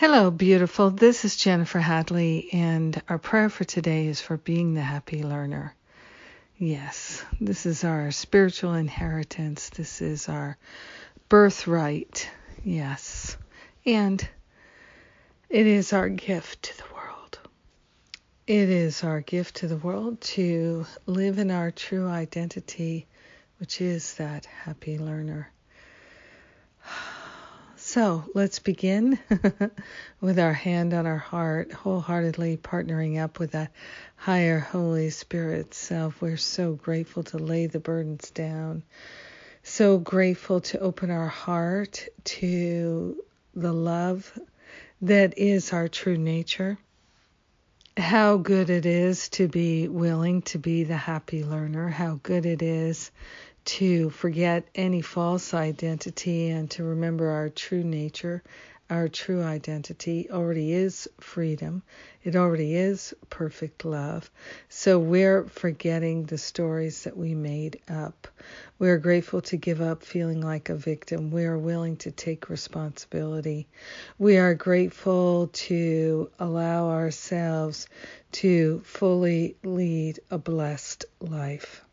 Hello, beautiful. This is Jennifer Hadley, and our prayer for today is for being the happy learner. Yes, this is our spiritual inheritance. This is our birthright. Yes. And it is our gift to the world. It is our gift to the world to live in our true identity, which is that happy learner. So let's begin with our hand on our heart, wholeheartedly partnering up with that higher Holy Spirit self. We're so grateful to lay the burdens down, so grateful to open our heart to the love that is our true nature. How good it is to be willing to be the happy learner, how good it is to forget any false identity and to remember our true nature, our true identity already is freedom. It already is perfect love. So we're forgetting the stories that we made up. We're grateful to give up feeling like a victim. We are willing to take responsibility. We are grateful to allow ourselves to fully lead a blessed life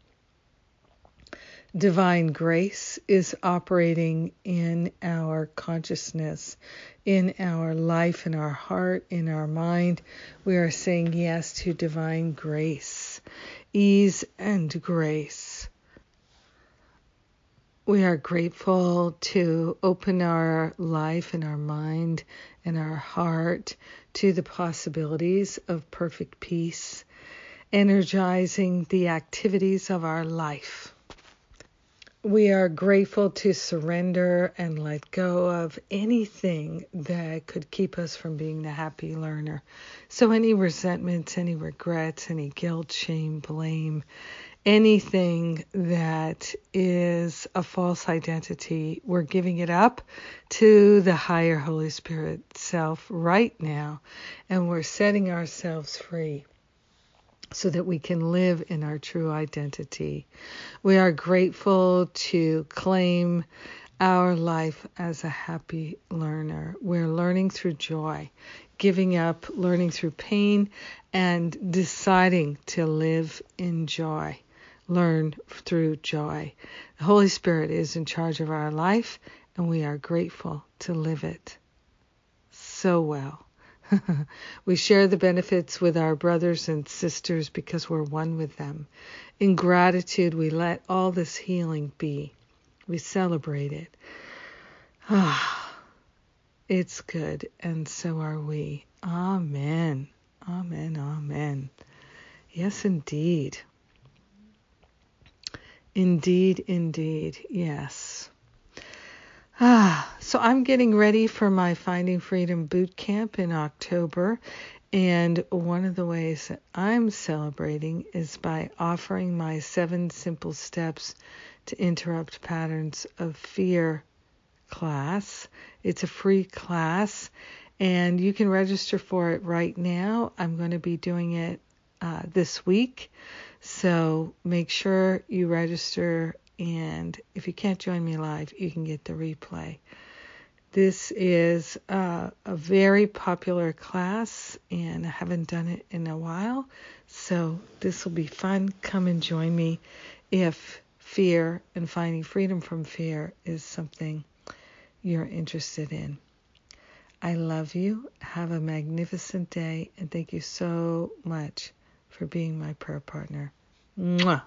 divine grace is operating in our consciousness, in our life, in our heart, in our mind. We are saying yes to divine grace, ease, and grace. We are grateful to open our life and our mind and our heart to the possibilities of perfect peace, energizing the activities of our life. We are grateful to surrender and let go of anything that could keep us from being the happy learner. So, any resentments, any regrets, any guilt, shame, blame, anything that is a false identity, we're giving it up to the higher Holy Spirit self right now, and we're setting ourselves free so that we can live in our true identity. We are grateful to claim our life as a happy learner. We're learning through joy, giving up, learning through pain, and deciding to live in joy. Learn through joy. The Holy Spirit is in charge of our life, and we are grateful to live it so well. we share the benefits with our brothers and sisters because we're one with them. In gratitude, we let all this healing be. We celebrate it. Ah, it's good, and so are we. Amen. Amen. Amen. Yes, indeed. Indeed, indeed. Yes. Ah, so I'm getting ready for my Finding Freedom boot camp in October. And one of the ways that I'm celebrating is by offering my seven simple steps to interrupt patterns of fear class. It's a free class, and you can register for it right now. I'm going to be doing it uh, this week. So make sure you register and if you can't join me live, you can get the replay. This is uh, a very popular class, and I haven't done it in a while, so this will be fun. Come and join me if fear and finding freedom from fear is something you're interested in. I love you. Have a magnificent day, and thank you so much for being my prayer partner. Mwah.